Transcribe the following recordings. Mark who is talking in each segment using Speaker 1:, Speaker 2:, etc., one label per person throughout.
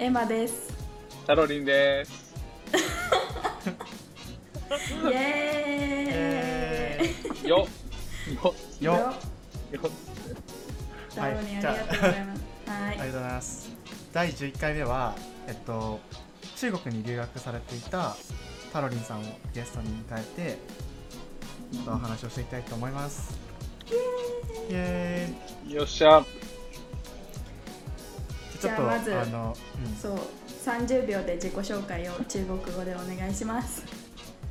Speaker 1: エマです。
Speaker 2: タロリンです。
Speaker 1: イエーイ。
Speaker 2: よ。よ。
Speaker 3: よ。
Speaker 1: よ。
Speaker 2: よ。
Speaker 1: タロリンありがとうございます。は
Speaker 3: ありがとうございます。第11回目はえっと中国に留学されていたタロリンさんをゲストに迎えてちょっとお話をしていきたいと思います。イエーイ。
Speaker 2: よっしゃ。
Speaker 3: ちょっと
Speaker 1: じゃあまず
Speaker 3: あの、うん
Speaker 1: そう、30秒で自己紹介を中国語でお願いします。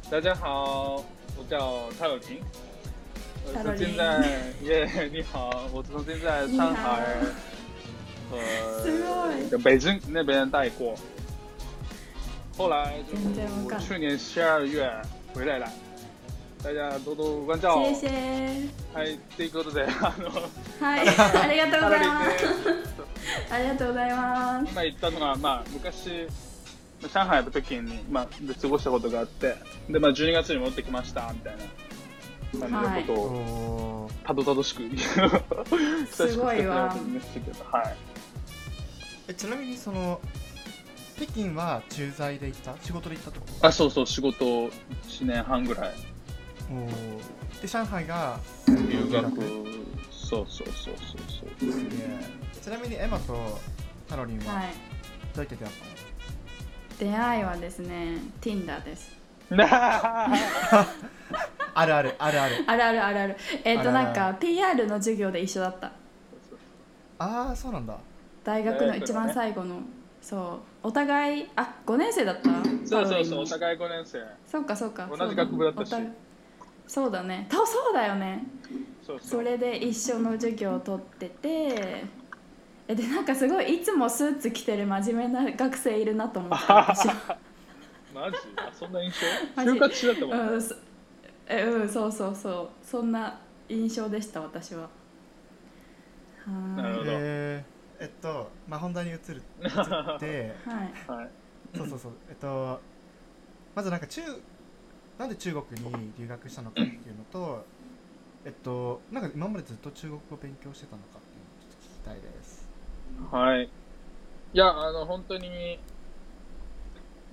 Speaker 2: 大家好，我叫泰友婷。我现在耶，你好，我从现在上海和北京那边待过，后来去年十二月回来了，大家多多关照。
Speaker 1: 谢谢。
Speaker 2: はい、ということで、あの、
Speaker 1: はい、ありがとうございま。
Speaker 2: す
Speaker 1: ありがとうございます。
Speaker 2: 今言ったのが、まあ、昔、上海の時に、まあ、で過ごしたことがあって、で、まあ、12月に戻ってきました、みたいな感じのことを、たどたどしく、
Speaker 1: すごいわ。
Speaker 2: はい。
Speaker 3: えちなみにその北京は駐在で行った？仕事で行ったってこ
Speaker 2: あ、そうそう、仕事1年半ぐらい、
Speaker 3: とおー。で上海が
Speaker 2: 留学、そうそうそうそうそう。
Speaker 3: すげえちなみにエマとタロリンは
Speaker 1: はい。
Speaker 3: どうやって出会ったの、
Speaker 1: 出会いはですね、Tinder です。
Speaker 3: あ。るあるあるある。
Speaker 1: あるあるあるある。えっ、となんか PR の授業で一緒だった。
Speaker 3: ああそうなんだ。
Speaker 1: 大学の一番最後の、そう。お互いあ5年生だった？
Speaker 2: そうそうそう、お
Speaker 1: う
Speaker 2: 互い5年生。
Speaker 1: そうかそうか。
Speaker 2: 同じ学部だったし。
Speaker 1: そうお互いそうだね。たそうだよね。
Speaker 2: そうそう。
Speaker 1: それで一緒の授業を取っててえでなんかすごいいつもスーツ着てる真面目な学生いるなと思ってた私は。
Speaker 2: マジ？あ、そんな印
Speaker 1: マジ。
Speaker 2: 象就活中だったもんね。
Speaker 1: うんそえうんそうそうそう。そんな印象でした私は。は
Speaker 2: なるほど。
Speaker 3: えー、えっとまあ本題に移る移って
Speaker 1: い はい。
Speaker 2: はい。
Speaker 3: そうそうそう。えっとまずなんか中なんで中国に留学したのかっていうのとえっとなんか今までずっと中国語を勉強してたのかっていうのをちょっと聞きたいです
Speaker 2: はい。いや、あの、本当に、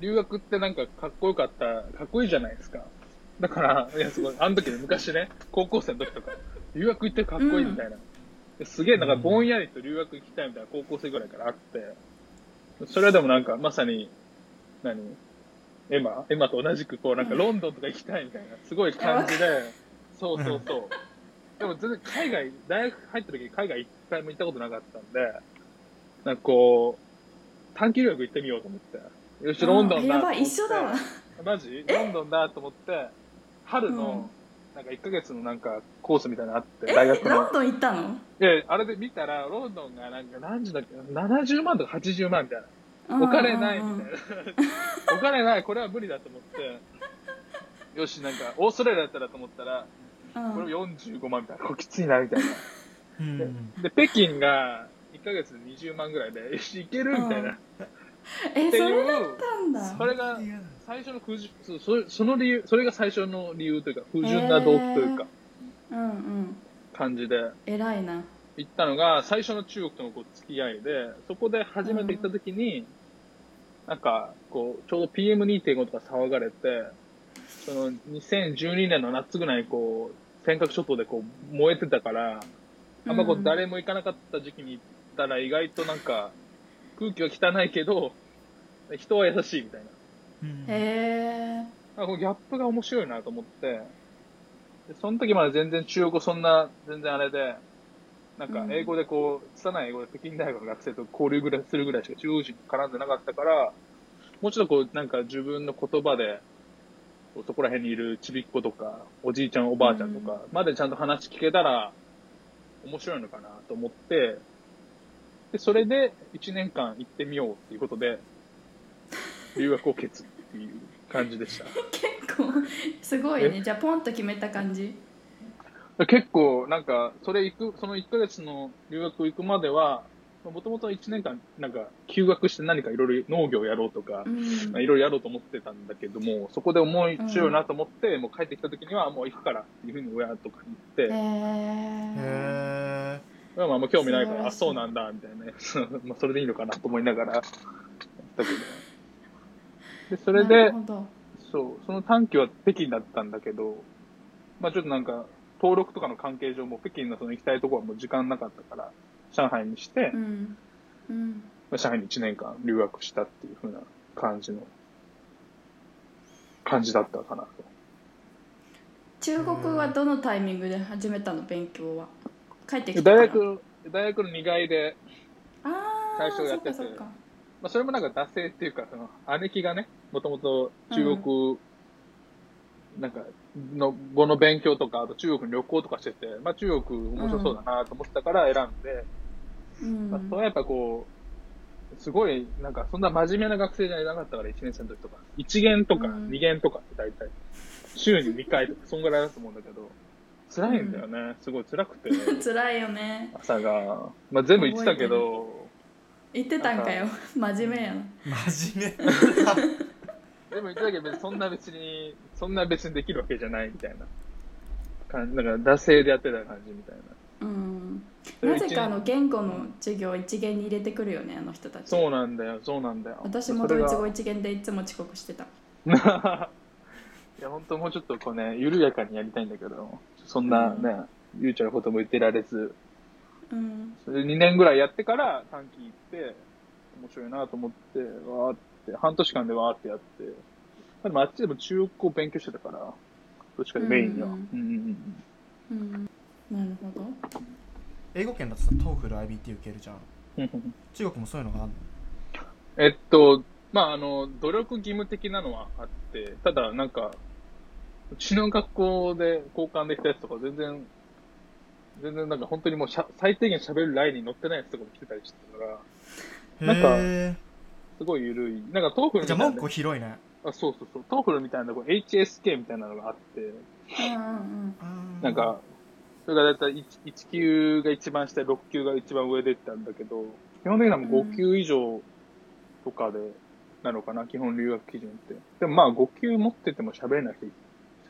Speaker 2: 留学ってなんかかっこよかった、かっこいいじゃないですか。だから、いや、すごい、あの時ね、昔ね、高校生の時とか、留学行ってかっこいいみたいな。ですげえ、なんかぼんやりと留学行きたいみたいな高校生ぐらいからあって、それはでもなんか、まさに、何？エマ？エマと同じく、こう、なんかロンドンとか行きたいみたいな、すごい感じで、そうそうそう。でも全然海外、大学入った時海外一回も行ったことなかったんで、なんかこう、短期留学行ってみようと思って。よし、ロンドンだ
Speaker 1: あやばい
Speaker 2: と思って
Speaker 1: 一緒だわ
Speaker 2: マジ？ロンドンだと思って、春の、なんか1ヶ月のなんかコースみたいなのあって、
Speaker 1: え？
Speaker 2: 大学の。
Speaker 1: ロンドン行ったの？
Speaker 2: いや、あれで見たら、ロンドンがなんか何時だっけ ?70 万とか80万みたいな。お金ないみたいな。お金ない、これは無理だと思って。よし、なんか、オーストラリアだったらと思ったら、これ45万みたいな。これきついな、みたいな。
Speaker 3: うん
Speaker 2: で、北京が1ヶ月で20万ぐらいで、よし、行けるみたいな。
Speaker 1: え
Speaker 2: ってい
Speaker 1: それだっ
Speaker 2: う、
Speaker 1: たんだ。
Speaker 2: それが最初の不純そうそその理由、それが最初の理由というか、不純な動機というか、
Speaker 1: うんうん。
Speaker 2: 感じで。
Speaker 1: 偉いな。
Speaker 2: 行ったのが、最初の中国とのこう付き合いで、そこで初めて行った時に、なんか、こう、ちょうど PM2.5 とか騒がれて、その2012年の夏ぐらいにこう、尖閣諸島でこう燃えてたから、あんまこ
Speaker 1: う
Speaker 2: うん。誰も行かなかった時期に行ったら意外となんか、空気は汚いけど、人は優しいみたいな。
Speaker 3: うん。
Speaker 1: へえ
Speaker 2: なんかこのギャップが面白いなと思って、でその時まで全然中国語そんな、全然あれで、なんか英語でこう、拙い英語で北京大学の学生と交流ぐらいするぐらいしか中国人と絡んでなかったから、もうちょっとこう、なんか自分の言葉で、そこら辺にいるちびっ子とか、おじいちゃんおばあちゃんとか、までちゃんと話聞けたら、面白いのかなと思って、で、それで1年間行ってみようっていうことで、留学を決意っていう感じでした。
Speaker 1: 結構すごいね。じゃあポンと決めた感じ？
Speaker 2: 結構、なんか、それ行く、その1ヶ月の留学行くまでは、もともと1年間、なんか、休学して何かいろいろ農業やろうとかいろいろやろうと思ってたんだけども、そこで思い強いなと思って、もう帰ってきた時にはもう行くからっていうふうに親とかに言って、
Speaker 1: へえ
Speaker 3: へえ
Speaker 2: まあまあ興味ないから、あ、そうなんだ、みたいな。ね。まあそれでいいのかなと思いながら、やったけど。で、それ
Speaker 1: な
Speaker 2: でそう、その短期は北京だったんだけど、まあちょっとなんか、登録とかの関係上も北京のその行きたいところはもう時間なかったから、上海にして、ま
Speaker 1: うん。うん。
Speaker 2: あ上海に1年間留学したっていう風な感じの、感じだったかなと。
Speaker 1: 中国はどのタイミングで始めたの？勉強は帰ってき
Speaker 2: 大学、大学の2階で、最初やってて。
Speaker 1: そ
Speaker 2: まあそれもなんか惰性っていうか、その姉貴がね、もともと中国、なんか、の語の勉強とか、あと中国に旅行とかしてて、まあ中国面白そうだなと思ってたから選んで、
Speaker 1: うん。
Speaker 2: まあ、それはやっぱこう、すごい、なんかそんな真面目な学生じゃなかったから、1年生の時とか。1限とか
Speaker 1: うん。
Speaker 2: 2限とかって大体、週に2回とか、そんぐらいだと思うんだけど、辛いんだよね。すごい辛くて、
Speaker 1: 辛いよね。
Speaker 2: 朝が。まあ全部言ってたけど、
Speaker 1: 言ってたんかよ。真面目やな
Speaker 3: 真面目。
Speaker 2: でも言ってたけど、そんな別に、そんな別にできるわけじゃないみたいな。感じ。なんか、惰性でやってた感じみたいな。
Speaker 1: うん。なぜかあの言語の授業一限に入れてくるよねあの人たち。
Speaker 2: そうなんだよ、そうなんだよ。
Speaker 1: 私もドイツ語一限でいつも遅刻してた。
Speaker 2: いや、本当もうちょっとこうね、緩やかにやりたいんだけど、そんなね、ゆうちゃんのことも言ってられず、
Speaker 1: うん。
Speaker 2: それで2年ぐらいやってから短期行って、面白いなと思って、わーって、半年間でわーってやって、でもあっちでも中国語を勉強してたから、どっちかでメインには。
Speaker 1: う
Speaker 2: うんん。うんうん
Speaker 1: うん。なるほど。
Speaker 3: 英語圏だとさ TOEFL IBT 受けるじゃん。
Speaker 2: うん
Speaker 3: 中国もそういうのがあるの？
Speaker 2: えっと、まあ、あの、努力義務的なのはあって、ただ、なんか、うちの学校で交換できたやつとか全然、全然なんか本当にもうしゃ最低限喋るラインに乗ってないやつとかも来てたりしてたから、なんか
Speaker 3: へ
Speaker 2: すごい緩い。なんか TOEFL みたいな
Speaker 3: えじゃあ門戸広いね
Speaker 2: あ、そうそうそう。 TOEFL みたいな、こう HSK みたいなのがあって、なんか、それがだいたい 1, 1級が一番下、6級が一番上でってあるんだけど、基本的にはもう5級以上とかで、なのかな、基本留学基準って。でもまあ5級持ってても喋れない人、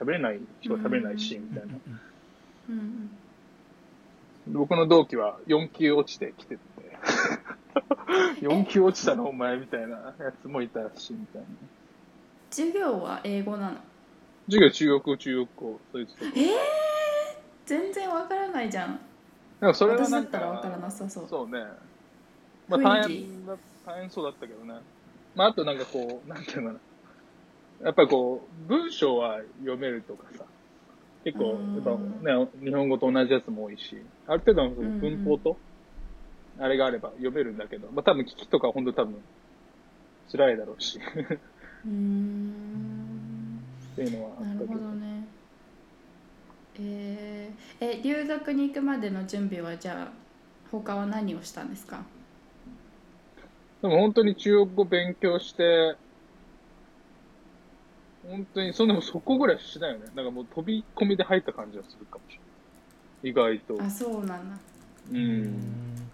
Speaker 2: 喋れない人は喋れないし、みたいな。
Speaker 1: うんうん
Speaker 2: 僕の同期は4級落ちてきてて、4級落ちたのお前みたいなやつもいたし、みたいな。
Speaker 1: 授業は英語なの？
Speaker 2: 授業中国語、中国語、そういうとこ
Speaker 1: えー、全然わからないじゃん
Speaker 2: なんかそれは
Speaker 1: 私
Speaker 2: なんか、
Speaker 1: だったらわからなさそう
Speaker 2: そうね。まあ大変だ、大変そうだったけどね。まああとなんかこう、なんていうのかな。やっぱりこう、文章は読めるとかさ。結構、
Speaker 1: うん
Speaker 2: やっぱね、日本語と同じやつも多いし、ある程度の文法と、あれがあれば読めるんだけど、まあ多分聞きとか本当多分、辛いだろうし、っ
Speaker 1: うーん
Speaker 2: ていうのはあ
Speaker 1: なる
Speaker 2: ったけど。
Speaker 1: ほどねえー、え留学に行くまでの準備はじゃあ他は何をしたんですか？
Speaker 2: でも本当に中国語勉強して、本当に、そんでもそこぐらいしないよね。なんかもう飛び込みで入った感じがするかもしれない。意外と。
Speaker 1: あそうなんだ
Speaker 2: う。
Speaker 3: うんん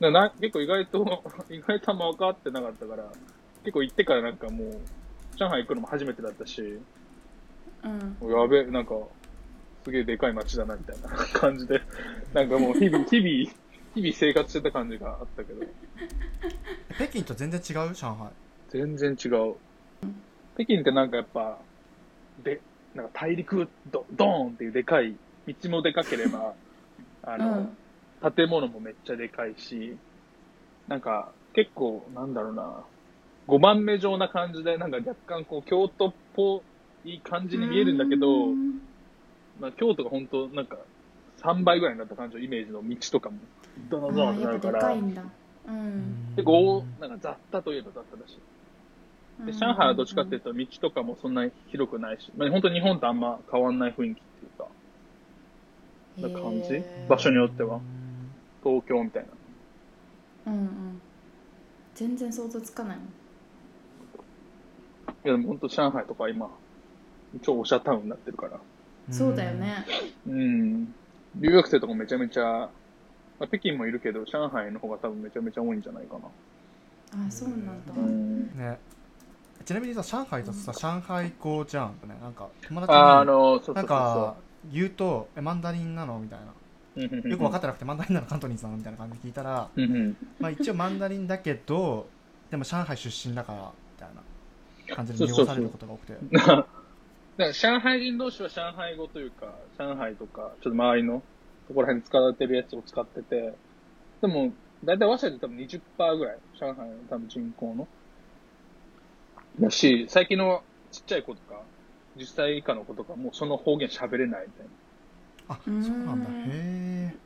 Speaker 2: だな結構意外と、意外とあんま分かってなかったから、結構行ってからなんかもう、上海行くのも初めてだったし、
Speaker 1: うん
Speaker 2: やべえ、なんか、すげえでかい街だなみたいな感じで、なんかもう日々、日々、日々生活してた感じがあったけど、
Speaker 3: 北京と全然違う？上海
Speaker 2: 全然違う。北京ってなんかやっぱ、で、なんか大陸ドドーンっていうでかい、道もでかければ、あの、建物もめっちゃでかいし、なんか結構なんだろうな、5番目状な感じで、なんか若干こう京都っぽい感じに見えるんだけど、
Speaker 1: うん。
Speaker 2: まあ、京都が本当なんか3倍ぐらいになった感じのイメージの道とかも、ドノドノってなるから、
Speaker 1: かいんだ。うん。
Speaker 2: 結構、なんか雑多といえば雑多だし。で、上海はどっちかっていうと道とかもそんなに広くないし、まあ、本当日本とあんま変わんない雰囲気っていうか、な感じ？
Speaker 1: へー
Speaker 2: 場所によっては。東京みたいな。
Speaker 1: うんうん全然想像つかないもん
Speaker 2: いや、でも本当上海とか今、超おしゃタウンになってるから。
Speaker 1: そうだよね
Speaker 2: うん。留学生とかめちゃめちゃ、まあ、北京もいるけど、上海の方が多分めちゃめちゃ多いんじゃないかな。
Speaker 1: あそうなんだ
Speaker 2: うん。
Speaker 3: ねちなみにさ上海だとさ上海語ジャンプねなんか友達
Speaker 2: あー、あ
Speaker 3: に
Speaker 2: の、そうそ
Speaker 3: な
Speaker 2: うんそう。
Speaker 3: か言うとえマンダリンなの？みたいな。よく分かってなくてマンダリンなの？カントニーズなのみたいな感じで聞いたら。まあ、一応マンダリンだけどでも上海出身だからみたいな感じで濁されることが多くて。
Speaker 2: だから上海人同士は上海語というか、上海とか、ちょっと周りのところら辺に使われてるやつを使ってて、でも、だいたい話者で多分20%ぐらい、上海の多分人口の。だし、最近のちっちゃい子とか、10歳以下の子とか、もうその方言喋れないみたいな。
Speaker 3: あそうなんだへ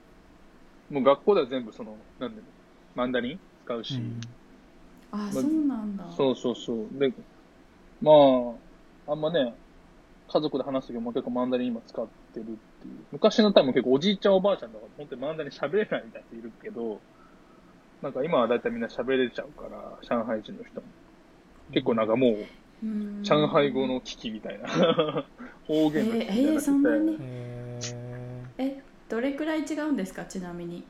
Speaker 2: もう学校では全部その、なんで、マンダリン使う
Speaker 3: え、
Speaker 2: し、
Speaker 1: あそうなんだ
Speaker 2: そうそうそう。で、まあ、あんまね、家族で話すときも結構マンダリン今使ってるっていう。昔の多分結構おじいちゃんおばあちゃんとか本当にマンダリン喋れないみたいな人いるけど、なんか今はだいたいみんな喋れちゃうから、上海人の人も。結構なんかもう、上海語の危機みたいな。方言の危機みたいにな
Speaker 1: えーえーそんなに？
Speaker 3: へ
Speaker 1: えどれくらい違うんですか？ちなみに。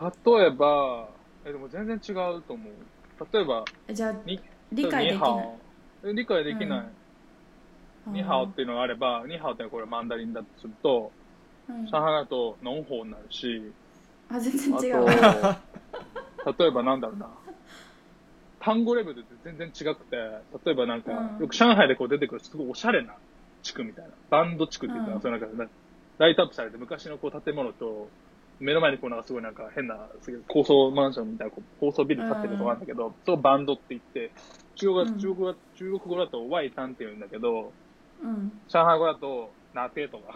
Speaker 2: 例えば、え、でも全然違うと思う。例えば、
Speaker 1: えじゃあ
Speaker 2: に
Speaker 1: 理解できない。
Speaker 2: 理解できない。
Speaker 1: うん。
Speaker 2: ニハオっていうのがあれば、ニハオってこれマンダリンだとすると、
Speaker 1: うん。
Speaker 2: 上海だとノンホーになるし、
Speaker 1: あ全
Speaker 2: あ
Speaker 1: 然違う。
Speaker 2: と、例えばなんだろうな、単語レベルで全然違くて、例えばなんか、
Speaker 1: うん。
Speaker 2: よく上海でこう出てくるすごいおしゃれな地区みたいな、バンド地区っていうか、
Speaker 1: うん。
Speaker 2: そうなんかライトアップされて昔のこう建物と、目の前にこうなんかすごいなんか変な、すごい高層マンションみたいなこう高層ビル建ってるとこあるんだけど、そこバンドって言って、中国語
Speaker 1: うん。
Speaker 2: 中国語中国語だとワイタンって言うんだけど、
Speaker 1: うん。
Speaker 2: 上海語だとナテとか。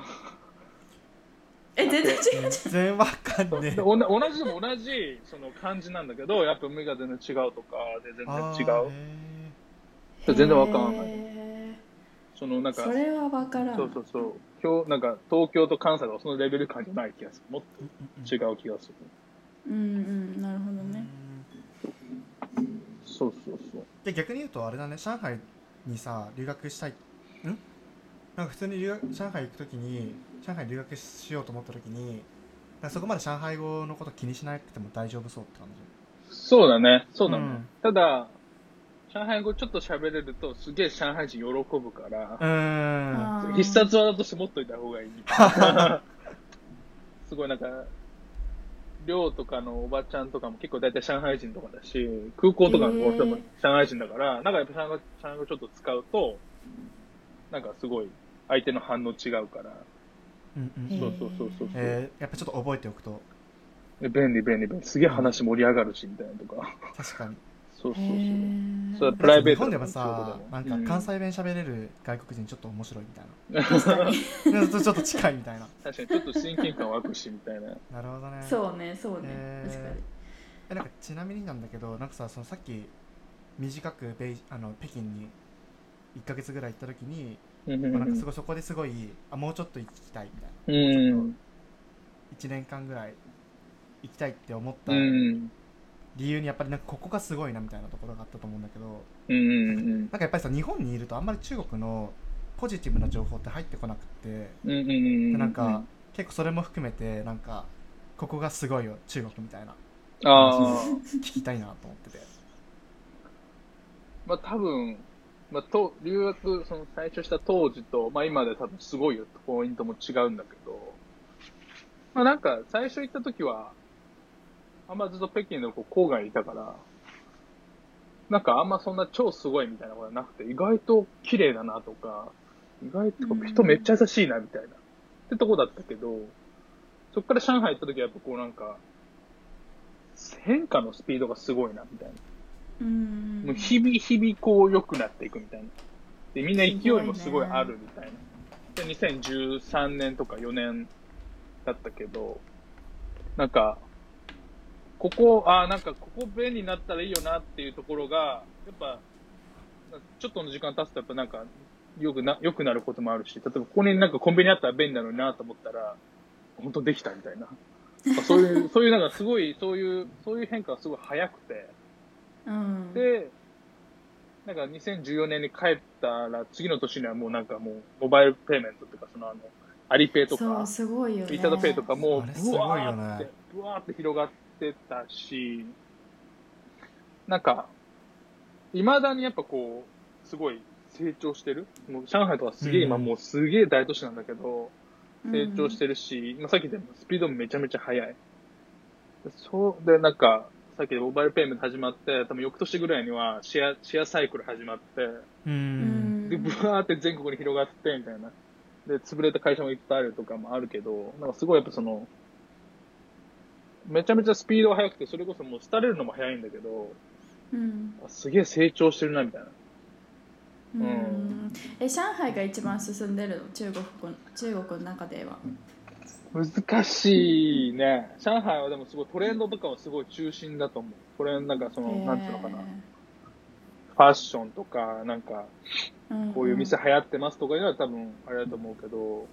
Speaker 1: え全然違う
Speaker 3: え全然わかんねえ
Speaker 2: で おな同じでも同じその漢字なんだけど、やっぱ目が全然違うとかで全然違う。
Speaker 3: へ
Speaker 2: 全然わかんない
Speaker 1: へ
Speaker 2: そのなんか、
Speaker 1: ーそれは分からん
Speaker 2: そうそうそう。今日なんか東京と関西とかそのレベル感じゃない気がする。もっと違う気がする。
Speaker 1: うんうんなるほどね
Speaker 2: そうそうそう。
Speaker 3: で逆に言うとあれだね上海にさ留学したいん？なんか普通に留学上海行くときに上海留学しようと思ったときにそこまで上海語のこと気にしなくても大丈夫そうって感じ
Speaker 2: そうだね。そうだね。
Speaker 3: うん
Speaker 2: ただ、上海語ちょっと喋れるとすげえ上海人喜ぶから、
Speaker 3: うーん
Speaker 2: 必殺技として持っといた方がいい。すごいなんか、寮とかのおばちゃんとかも結構大体上海人とかだし、空港とかの人も上海人だから、なんかやっぱ上海上海語ちょっと使うと、なんかすごい相手の反応違うから、そうそうそうそう。
Speaker 3: えーやっぱちょっと覚えておくと。
Speaker 2: え便利便利便利。すげえ話盛り上がるし、みたいなとか。
Speaker 3: 確かに。
Speaker 2: そうそうそう。それプライベー
Speaker 3: 日本でもさなんか
Speaker 2: うん。
Speaker 3: 関西弁喋れる外国人ちょっと面白いみたいな。ちょっと近いみたいな。
Speaker 2: 確かにちょっと親近感湧くし、みたいな。
Speaker 3: なるほどね。
Speaker 1: そうねそうね。
Speaker 3: へー。
Speaker 1: 確かに。
Speaker 3: えなんかちなみになんだけどなんかさそのさっき短くベイあの北京に1ヶ月ぐらい行った時に、まあ、なんかすごいそこですごいあもうちょっと行きたいみたいな
Speaker 2: うん。
Speaker 3: 1年間ぐらい行きたいって思った
Speaker 2: うん。
Speaker 3: 理由にやっぱりなんかここがすごいなみたいなところがあったと思うんだけど。なんかやっぱりさ日本にいるとあんまり中国のポジティブな情報って入ってこなくって。でなんか、結構それも含めてなんかここがすごいよ中国みたいな。聞きたいなと思ってて
Speaker 2: まあ多分、まあと、留学、その最初した当時と、まあ今で多分すごいよってポイントも違うんだけど、まあなんか最初行った時は、あんまずっと北京のこう郊外にいたから、なんかあんまそんな超すごいみたいなことはなくて、意外と綺麗だなとか、意外と人めっちゃ優しいなみたいな、ってとこだったけど、そっから上海行った時はやっぱこうなんか、変化のスピードがすごいなみたいな。
Speaker 1: うん
Speaker 2: もう日々日々こう良くなっていくみたいな。で、みんな勢いもすごいあるみたいな。で、2013年とか4年だったけど、なんか、ここ、ああ、なんかここ便利になったらいいよなっていうところが、やっぱ、ちょっとの時間経つとやっぱなんか、良くな、良くなることもあるし、例えばここになんかコンビニあったら便利なのになと思ったら、本当できたみたいな。そういう、そういうなんかすごい、そういう、そういう変化がすごい早くて、
Speaker 1: うん。
Speaker 2: で、なんか2014年に帰ったら、次の年にはもうなんかもう、モバイルペイメントっていうか、そのあの、アリペイとか
Speaker 1: そう、すごいよね。
Speaker 2: イタドペイとかもブ
Speaker 3: ごいよね。
Speaker 2: ワーって、ブワーって広がってたし、なんか、未だにやっぱこう、すごい成長してる。もう上海とかすげえ今
Speaker 3: うん。
Speaker 2: もうすげえ大都市なんだけど、成長してるし、まあさっきでもスピードもめちゃめちゃ速い。そうで、なんか、さっきでモバイルペイメント始まって、多分翌年ぐらいにはシェア、シェアサイクル始まって、
Speaker 1: んん。
Speaker 2: で、ブワーって全国に広がって、みたいな。で、潰れた会社もいっぱいあるとかもあるけど、なんかすごいやっぱその、めちゃめちゃスピードが速くて、それこそもう廃れるのも速いんだけど、
Speaker 1: うん。
Speaker 2: あすげえ成長してるな、みたいな。
Speaker 1: うん。
Speaker 2: うん。
Speaker 1: え上海が一番進んでるの？中国中国の中では
Speaker 2: 難しいね。上海はでもすごいトレンドとかはすごい中心だと思う。トレンドなんかその、なんていうのかな。ファッションとか、なんか、こういう店流行ってますとかいうのは多分あれだと思うけど、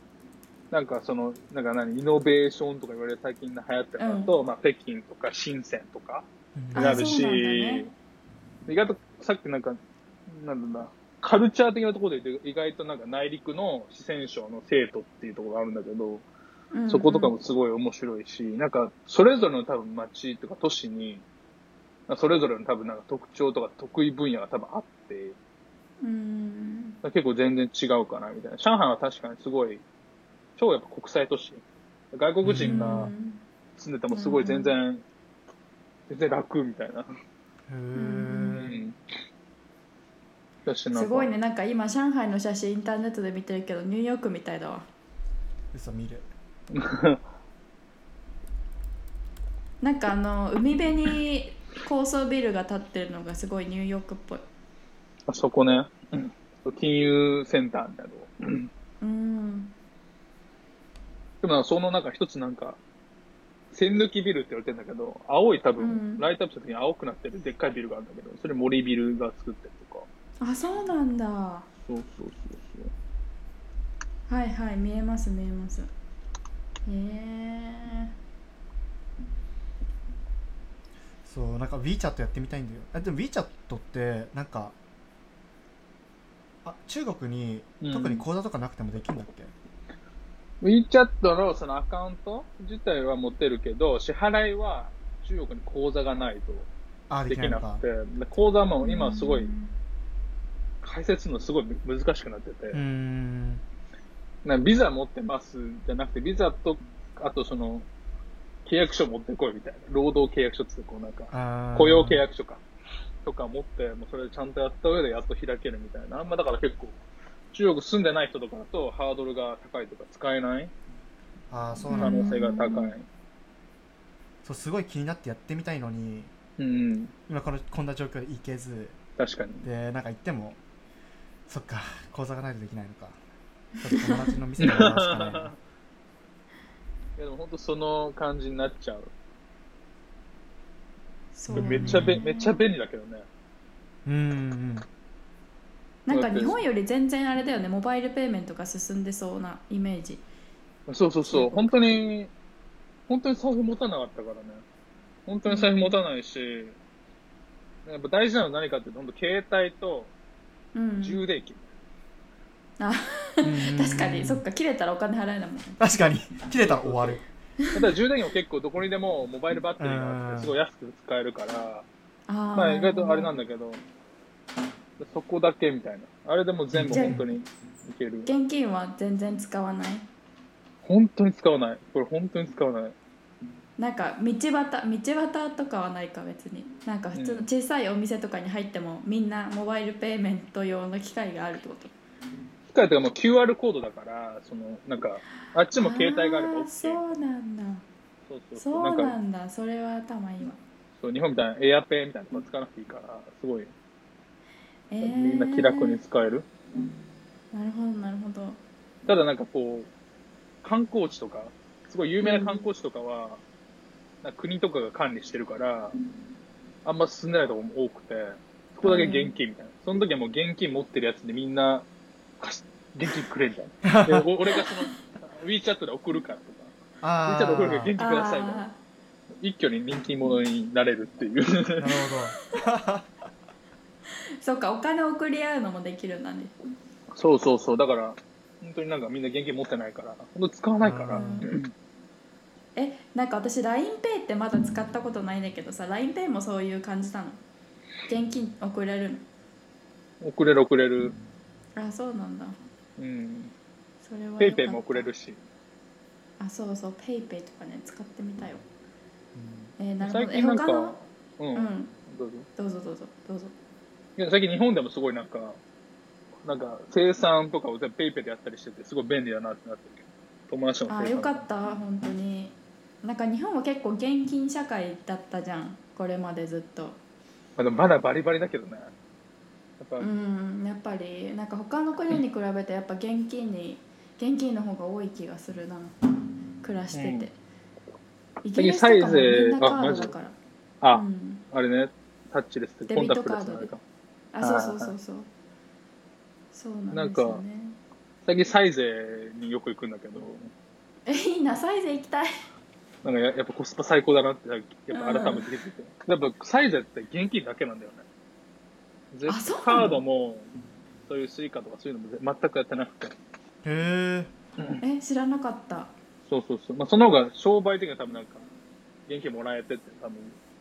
Speaker 2: なんかその、なんか何、イノベーションとか言われる最近流行ってるのだと、まあ北京とか深センとか
Speaker 3: うん
Speaker 2: になるし、
Speaker 1: ね
Speaker 2: 意外とさっきなんか、なんだろうな、カルチャー的なところで言うと意外となんか内陸の四川省の生徒っていうところがあるんだけど、
Speaker 1: うん
Speaker 2: そことかもすごい面白いし、なんか、それぞれの多分町とか都市に、それぞれの多分なんか特徴とか得意分野が多分あって、
Speaker 1: うん。
Speaker 2: 結構全然違うかなみたいな。上海は確かにすごい、超やっぱ国際都市。外国人
Speaker 1: う
Speaker 2: が
Speaker 1: ん
Speaker 2: 住んでてもすごい全然、全然楽みたいな。
Speaker 3: へ
Speaker 2: う
Speaker 3: ー
Speaker 1: すごいね。なんか今上海の写真インターネットで見てるけどニューヨークみたいだわ。
Speaker 3: 嘘見る
Speaker 1: なんかあの海辺に高層ビルが建ってるのがすごいニューヨークっぽい。
Speaker 2: あそこね、うん。金融センターみたいなとこ。うん。
Speaker 1: うん。
Speaker 2: でもなんかその中一つなんか、線抜きビルって言われてるんだけど、青い多分、
Speaker 1: うん。
Speaker 2: ライトアップした時に青くなってるでっかいビルがあるんだけど、それ森ビルが作ってるとか。
Speaker 1: あそうなんだ。
Speaker 2: そうそうそうそう。
Speaker 1: はいはい見えます見えます。へえ
Speaker 3: そうなんか WeChat やってみたいんだよ。あでも WeChat ってなんかあ中国に
Speaker 2: うん。
Speaker 3: 特に口座とかなくてもできるんだっけ、
Speaker 2: WeChat のそのアカウント自体は持ってるけど、支払いは中国に口座がないと
Speaker 3: あで
Speaker 2: で
Speaker 3: きない
Speaker 2: くて、で口座も今すごい
Speaker 1: うん
Speaker 2: 解説するのすごい難しくなってて、
Speaker 3: ん
Speaker 2: なビザ持ってますじゃなくて、ビザと、あとその、契約書持ってこいみたいな。労働契約書ってこうなんか、雇用契約書か。とか持って、もうそれちゃんとやった上でやっと開けるみたいな。あんまだから結構、中国住んでない人とかだとハードルが高いとか使えない可
Speaker 3: あーそうなんだ
Speaker 2: 能性が高い。
Speaker 3: そうすごい気になってやってみたいのに
Speaker 2: うん、
Speaker 3: 今このこんな状況で行けず
Speaker 2: 確かに。
Speaker 3: でなんか行ってもそっか口座がないとできないのかちょっと友達の店でいな
Speaker 2: いやでも本当その感じになっちゃう。
Speaker 1: そうね
Speaker 2: めっちゃべ、めっちゃ便利だけどね。
Speaker 3: うんうん
Speaker 1: なんか日本より全然あれだよねモバイルペイメントが進んでそうなイメージ
Speaker 2: そうそうそう。本当に、本当に財布持たなかったからね。本当に財布持たないし、やっぱ大事なのは何かっていうと、本当携帯と
Speaker 1: うん
Speaker 2: 充電器。
Speaker 1: あ
Speaker 3: うん。
Speaker 1: 確かに。そっか切れたらお金払えないもんね。
Speaker 3: 確かに。切れたら終わる。
Speaker 2: ただ充電器も結構どこにでもモバイルバッテリーがあっ
Speaker 3: うん。
Speaker 2: て、すごい安く使えるから、まあ意外とあれなんだけど、そこだけみたいな。あれでも全部本当にいける。
Speaker 1: 現金は全然使わない？
Speaker 2: 本当に使わない。これ本当に使わない。
Speaker 1: なんか道端道端とかはないか別に。なんか普通の小さいお店とかに入ってもみんなモバイルペイメント用の機械があるってこと？
Speaker 2: 機械とかもう QR コードだから、その、なんか、あっちも携帯があれば
Speaker 1: ー
Speaker 2: OK。
Speaker 1: そうなんだ。
Speaker 2: そうそう
Speaker 1: そう。
Speaker 2: なんか
Speaker 1: なんだそれは頭いいわ。
Speaker 2: そう日本みたいなエアペイみたいなの使わなくていいから、すごい、
Speaker 1: えー、
Speaker 2: みんな気楽に使える。
Speaker 1: なるほどなるほど。
Speaker 2: ただなんかこう、観光地とか、すごい有名な観光地とかは、なんか国とかが管理してるから、あんま進んでないところも多くて、そこだけ現金みたいな。その時はもう現金持ってるやつでみんな、貸し現金くれみたいな。でお俺がその、WeChat で送るからとか、
Speaker 3: あ
Speaker 2: WeChat で送るから
Speaker 3: あ
Speaker 2: 現金くださいみたいな。
Speaker 1: あ
Speaker 2: 一挙に人気者になれるっていう。
Speaker 3: なるほど
Speaker 1: ー そっかお金送り合うのもできるんだね
Speaker 2: そうそうそう。だから、本当になんかみんな現金持ってないから、本当使わないから。
Speaker 3: うん
Speaker 1: えなんか私 LINEPay ってまだ使ったことないんだけどさ LINEPay もそういう感じなの？現金送れるの？
Speaker 2: 送れる送れる。
Speaker 1: あそうなんだ。
Speaker 2: うん。
Speaker 1: それは
Speaker 2: ペイペイも送れるし。
Speaker 1: あそうそう。 PayPay とかね使ってみたよ。えー、なるほ
Speaker 2: 最
Speaker 1: どえ
Speaker 2: 近なんか
Speaker 1: 他の？
Speaker 2: う。
Speaker 1: うん。ん
Speaker 2: どうぞ。
Speaker 1: どうぞどうぞどうぞ。
Speaker 2: いや、最近日本でもすごいなんか、なんか生産とかを全部ペイペイでやったりしてて、すごい便利だなってなってるけど。友達との
Speaker 1: あよかった本当に。なんか日本は結構現金社会だったじゃん。これまでずっと。
Speaker 2: まあ、でもまだバリバリだけどね。やっぱ、
Speaker 1: うんやっぱりなんか他の国に比べてやっぱ現金に現金の方が多い気がするな。暮らしてて、イギリスとかもみんなカードだから。
Speaker 2: あ、
Speaker 1: うん、
Speaker 2: あれね、タッチレスって
Speaker 1: デビット
Speaker 2: コンタクトレスのあれか。
Speaker 1: あそうそうそうそう。そうなんですよね。
Speaker 2: 最近サイゼによく行くんだけど、
Speaker 1: えいいな。サイゼ行きたい。
Speaker 2: なんかややっぱコスパ最高だなって、やっぱ改めて気づいて。やっぱサイゼって現金だけなんだよね。絶
Speaker 1: あそうなの？
Speaker 2: カードも、そういうスイカとかそういうのも全くやってなくて。
Speaker 3: へえ
Speaker 1: え知らなかった
Speaker 2: そうそうそう。まあ、その方が商売的には多分なんか、現金もらえてって、多分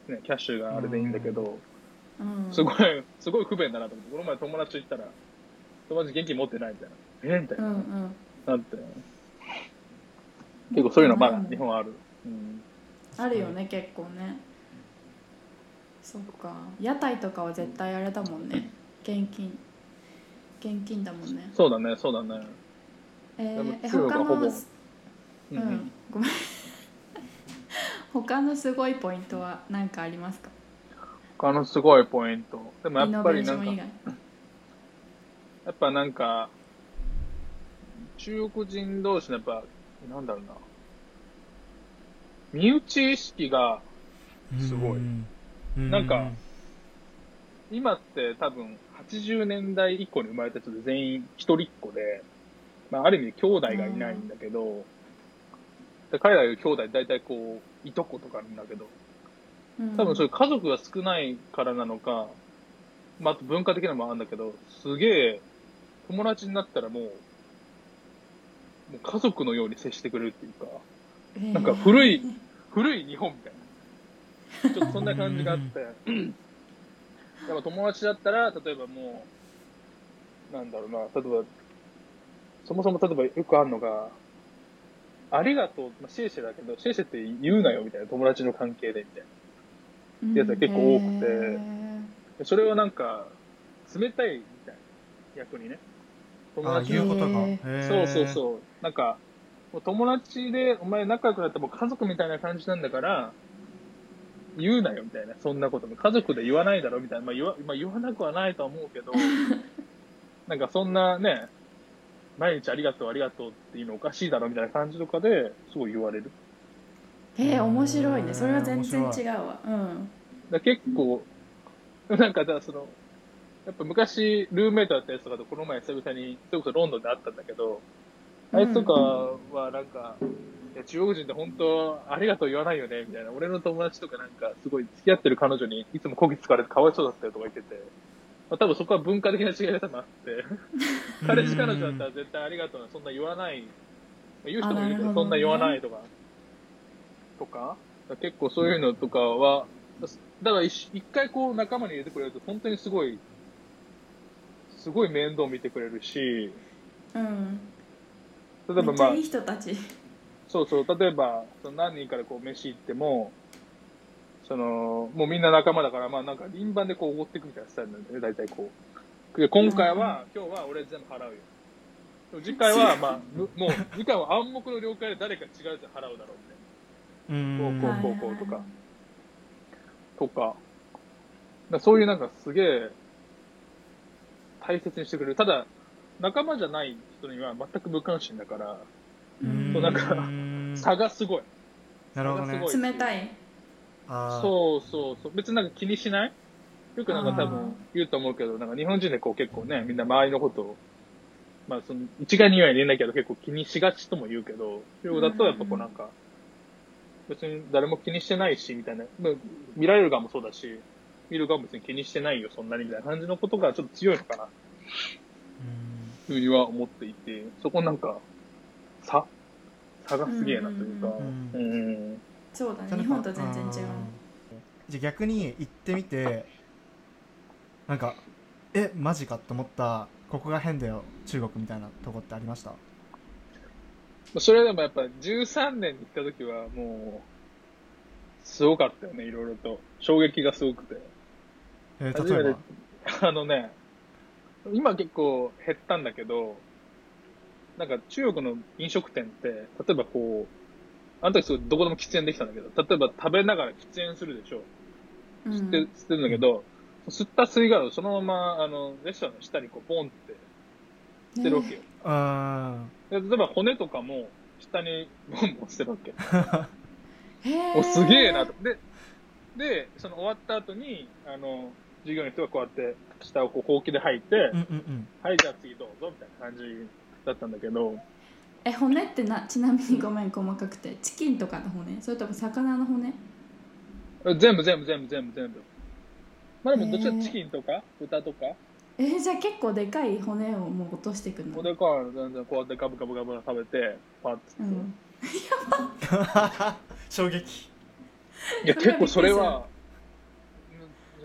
Speaker 2: ね、キャッシュがあれでいいんだけど、
Speaker 1: うん
Speaker 2: すごい、すごい不便だなと思って、この前友達と行ったら、友達現金持ってないみたいな。え？みたいな。
Speaker 1: うんうん
Speaker 2: なって。結構そういうのまだ日本ある。うん。
Speaker 1: あるよね結構ねそっか。屋台とかは絶対あれだもんね。現金。現金だもんね。
Speaker 2: そうだね、そうだね。
Speaker 1: えー、え他のう
Speaker 2: うんうん。
Speaker 1: ん。ごめん。他のすごいポイントは何かありますか？
Speaker 2: 他のすごいポイント。でもやっぱりなんか、や
Speaker 1: 外
Speaker 2: っぱなんか、中国人同士のやっぱ、なんだろうな。身内意識が、すごい。
Speaker 3: うん
Speaker 2: なんか今って多分80年代以降に生まれた人で全員一人っ子で、まあある意味で兄弟がいないんだけど、で彼らが兄弟大体こう、いとことかあるんだけど、
Speaker 1: うん。
Speaker 2: 多分そういう家族が少ないからなのか、まあ、あと文化的なのもあるんだけど、すげえ、友達になったらもう、もう家族のように接してくれるっていうか、
Speaker 1: えー。
Speaker 2: なんか古い、古い日本みたいな。ちょっとそんな感じがあって、やっぱ友達だったら、例えばもう、なんだろうな、例えば、そもそも例えばよくあるのが、ありがとう、まあ、シェイシェだけど、シェイシェって言うなよみたいな友達の関係でみたいな。
Speaker 1: うん
Speaker 2: やつが結構多くてそれはなんか、冷たいみたいな。逆にね。友
Speaker 3: あ
Speaker 2: 達の
Speaker 3: 言うことが
Speaker 1: へ
Speaker 3: へー
Speaker 2: そうそうそう。なんか、もう友達でお前仲良くなってもう家族みたいな感じなんだから、言うなよみたいな、そんなことも。家族で言わないだろみたいな。まあ言わ,、まあ、言わなくはないとは思うけど、なんかそんなね、毎日ありがとうありがとうっていうのおかしいだろみたいな感じとかですごい言われる。
Speaker 1: えー、面白いねそれは全然違うわうん
Speaker 2: だ結構、なんかだその、やっぱ昔、ルームメイトだったやつとかとこの前久々に、それこそロンドンで会ったんだけど、あいつとかはなんか、いや中国人って本当、ありがとう言わないよね、みたいな。俺の友達とかなんか、すごい付き合ってる彼女にいつもこき使われてかわいそうだったよとか言ってて、まあ多分そこは文化的な違いが多分あって、彼氏彼女だったら絶対ありがとうな、そんな言わない、言う人もいるけど、そんな言わないとか、とか、結構そういうのとかは、だから一一回こう仲間に入れてくれると本当にすごい、すごい面倒見てくれるし、
Speaker 1: うん。
Speaker 2: 例えばまあ
Speaker 1: いい、人たち
Speaker 2: そうそう、例えば、その何人からこう飯行っても、その、もうみんな仲間だから、まあなんか輪番でこうおごっていくみたいなスタイルなんだよね、大体こう。で今回は、今日は俺全部払うよ。でも次回は、まあ、むもう、次回は暗黙の了解で誰か違うやつ払うだろうみたいな。
Speaker 3: うん
Speaker 2: こうこうこうこうとかとか、だそういうなんかすげえ大切にしてくれる。ただ、仲間じゃない人には全く無関心だから、
Speaker 1: うん
Speaker 2: そうなんか
Speaker 3: うん
Speaker 2: 差がすごい。
Speaker 3: なるほどね。
Speaker 1: 冷たい。
Speaker 2: そうそうそう。別になんか気にしない？よくなんか多分言うと思うけど、なんか日本人でこう結構ね、みんな周りのことを、まあその、一概に言わないけど結構気にしがちとも言うけど、中国だとやっぱこうなんか、別に誰も気にしてないし、みたいな、まあ見られる側もそうだし、見る側も別に気にしてないよ、そんなにみたいな感じのことがちょっと強いのかな、
Speaker 3: うん。
Speaker 2: というふうには思っていて、そこなんか、差差がすげえなというか、
Speaker 3: うん
Speaker 2: うん。
Speaker 1: そうだね。日本と全然違う。
Speaker 3: じゃあ逆に行ってみてなんかえマジかと思ったここが変だよ中国みたいなとこってありました？
Speaker 2: それでもやっぱ13年に行った時はもう、すごかったよね、いろいろと。衝撃がすごくて。
Speaker 3: えー例えば、
Speaker 2: あのね、今結構減ったんだけど、なんか中国の飲食店って、例えばこう、あの時すごいどこでも喫煙できたんだけど、例えば食べながら喫煙するでしょ。
Speaker 1: うん
Speaker 2: 吸って、吸ってるんだけど、吸った吸い殻をそのまま、あの、レストランの下にこう、ポンって捨てるわけよ。
Speaker 3: うーん。
Speaker 2: で例えば骨とかも、下にボンボン捨てるわけ。お、すげえなと。で、で、その終わった後に、あの、従業員の人がこうやって、下をこう、ほうきで吐いて、
Speaker 3: うんうんうん。
Speaker 2: はい、じゃあ次どうぞ、みたいな感じだったんだけど、
Speaker 1: え骨ってなちなみにごめん細かくて。チキンとかの骨？それとも魚の骨？
Speaker 2: 全部全部全部全部全部。まあでも、どっちかチキンとか、豚とか、
Speaker 1: えーじゃあ結構でかい骨をもう落としてくるの？
Speaker 2: おでかいの全然こうやってガブガブガブ食べて、パッて。
Speaker 1: うん。
Speaker 3: 衝撃。
Speaker 2: いや、結構それは、うん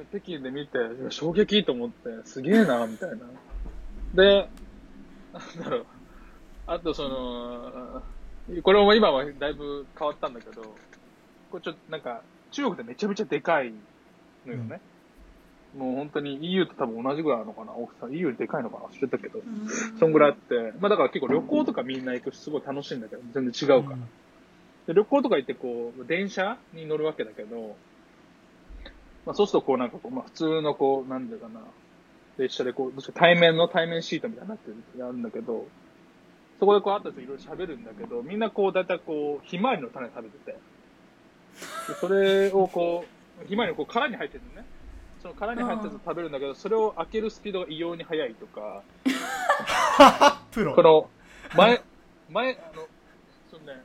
Speaker 2: 北京で見て、いや衝撃と思って、すげえな、みたいな。で、な んだろう。あとその、これも今はだいぶ変わったんだけど、これちょっとなんか、中国でめちゃめちゃでかいのよね。もう本当に EU と多分同じぐらいなのかな大きさ。EU よりでかいのかな忘れたけど。
Speaker 1: うん
Speaker 2: そんぐらいあって。まあだから結構旅行とかみんな行くし、すごい楽しいんだけど、全然違うから。で旅行とか行ってこう、電車に乗るわけだけど、まあそうするとこうなんかこう、まあ普通のこう、なんていうかな、列車でこう、対面の対面シートみたいになってるんだけど、そこでこうあった人いろいろ喋るんだけど、みんなこうだいたいこう、ひまわりの種食べてて、でそれをこう、ひまわりのこう殻に入ってるのね。その殻に入ったやつを食べるんだけど、それを開けるスピードが異様に速いとか、
Speaker 3: プロ。
Speaker 2: この、前、前、あの、そのね、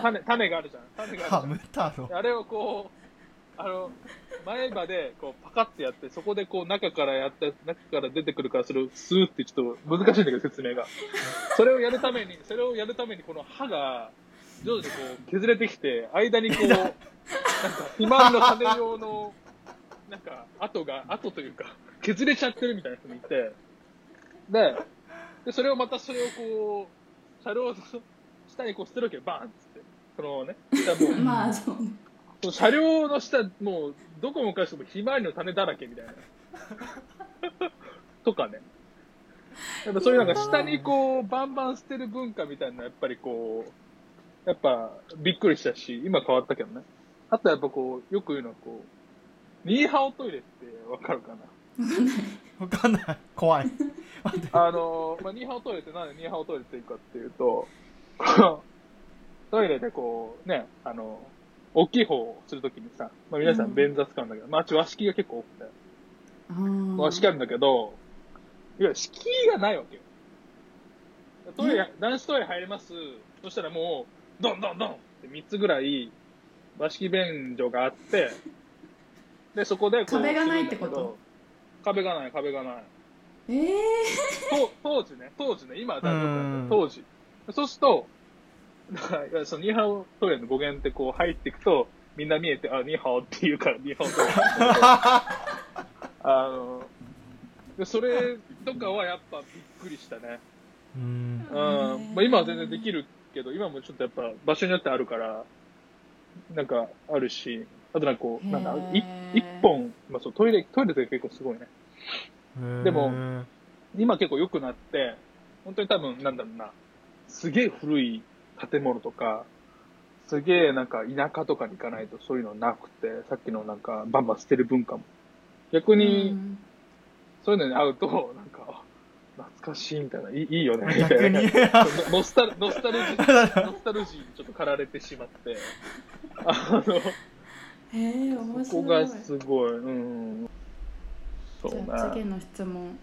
Speaker 2: 種、種があるじゃん。種があ
Speaker 3: ハ
Speaker 2: るじゃん。。あれをこう、あの、前歯で、こう、パカってやって、そこでこう、中からやった、中から出てくるから、それをスーってちょっと難しいんだけど、説明が。それをやるために、それをやるために、この歯が、徐々にこう、削れてきて、間にこう、なんか、ひまわりの種用の、なんか、跡が、跡というか、削れちゃってるみたいな人もいて、で、で、それをまたそれをこう、車両の下にこう捨てるわけよ、バーンっつって。そのね、下もう、
Speaker 1: まあそう
Speaker 2: 車両の下、もう、どこもかしこもひまわりの種だらけみたいな。とかね。やっぱそういうなんか下にこう、バンバン捨てる文化みたいな、やっぱりこう、やっぱびっくりしたし、今変わったけどね。あとやっぱこう、よく言うのはこう、ニーハオトイレってわかるかな？
Speaker 3: わかんない。怖い。待って。
Speaker 2: あの、まあ、ニーハオトイレってなんでニーハオトイレって言うかっていうと、トイレでこう、ね、あの、大きい方をするときにさ、まあ、皆さん便座使うんだけど、まあ、あっち和式が結構多くて、和式あるんだけど、いや、敷居がないわけよ。トイレ、男子トイレ入れます。そしたらもう、ドンドンドンって3つぐらい、和式便所があって、で、そこで
Speaker 1: 壁がないってこと？
Speaker 2: するんだけど壁がない、壁がない。
Speaker 1: えー、
Speaker 2: と当時ね、当時ね、今は大丈夫だ
Speaker 3: うん
Speaker 2: けど、当時。そうすると、だからそのニーハオトイレの語源ってこう入っていくと、みんな見えて、あ、ニーハオって言うから、ニーハオトイレ。あの、でそれとかはやっぱびっくりしたね。
Speaker 3: うん。
Speaker 2: うん。まあ今は全然できるけど、今もちょっとやっぱ場所によってあるから、なんかあるし、あとなんかこう、なんかい
Speaker 1: へー
Speaker 2: 一本、まあそう、トイレ、トイレって結構すごいね。でも
Speaker 3: へ
Speaker 2: 今結構良くなって、本当に多分、なんだろうな、すげえ古い建物とか、すげえなんか田舎とかに行かないとそういうのなくて、さっきのなんかバンバン捨てる文化も。逆
Speaker 1: う
Speaker 2: に、
Speaker 1: ん
Speaker 2: そういうのに会うと、なんか、あ懐かしいみたいな、いいいいよね、みた
Speaker 3: 逆
Speaker 2: いな。
Speaker 3: に。
Speaker 2: ノ ノスタル、ノスタルジー、ノスタルジーにちょっと駆られてしまって、あの、
Speaker 1: へえ面
Speaker 2: ここ
Speaker 1: 白い
Speaker 2: がすごい、うん。そう
Speaker 1: じゃあ次
Speaker 2: ね。
Speaker 1: の質問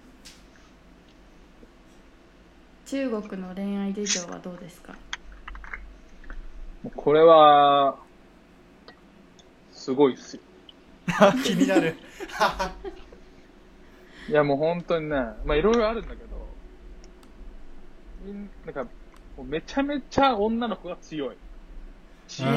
Speaker 1: 中国の恋愛事情はどうですか？
Speaker 2: これは、すごいっすよ。
Speaker 3: 気になる。
Speaker 2: いやもう本当にね、まあいろいろあるんだけど、みんなんか、もうめちゃめちゃ女の子が強い。地域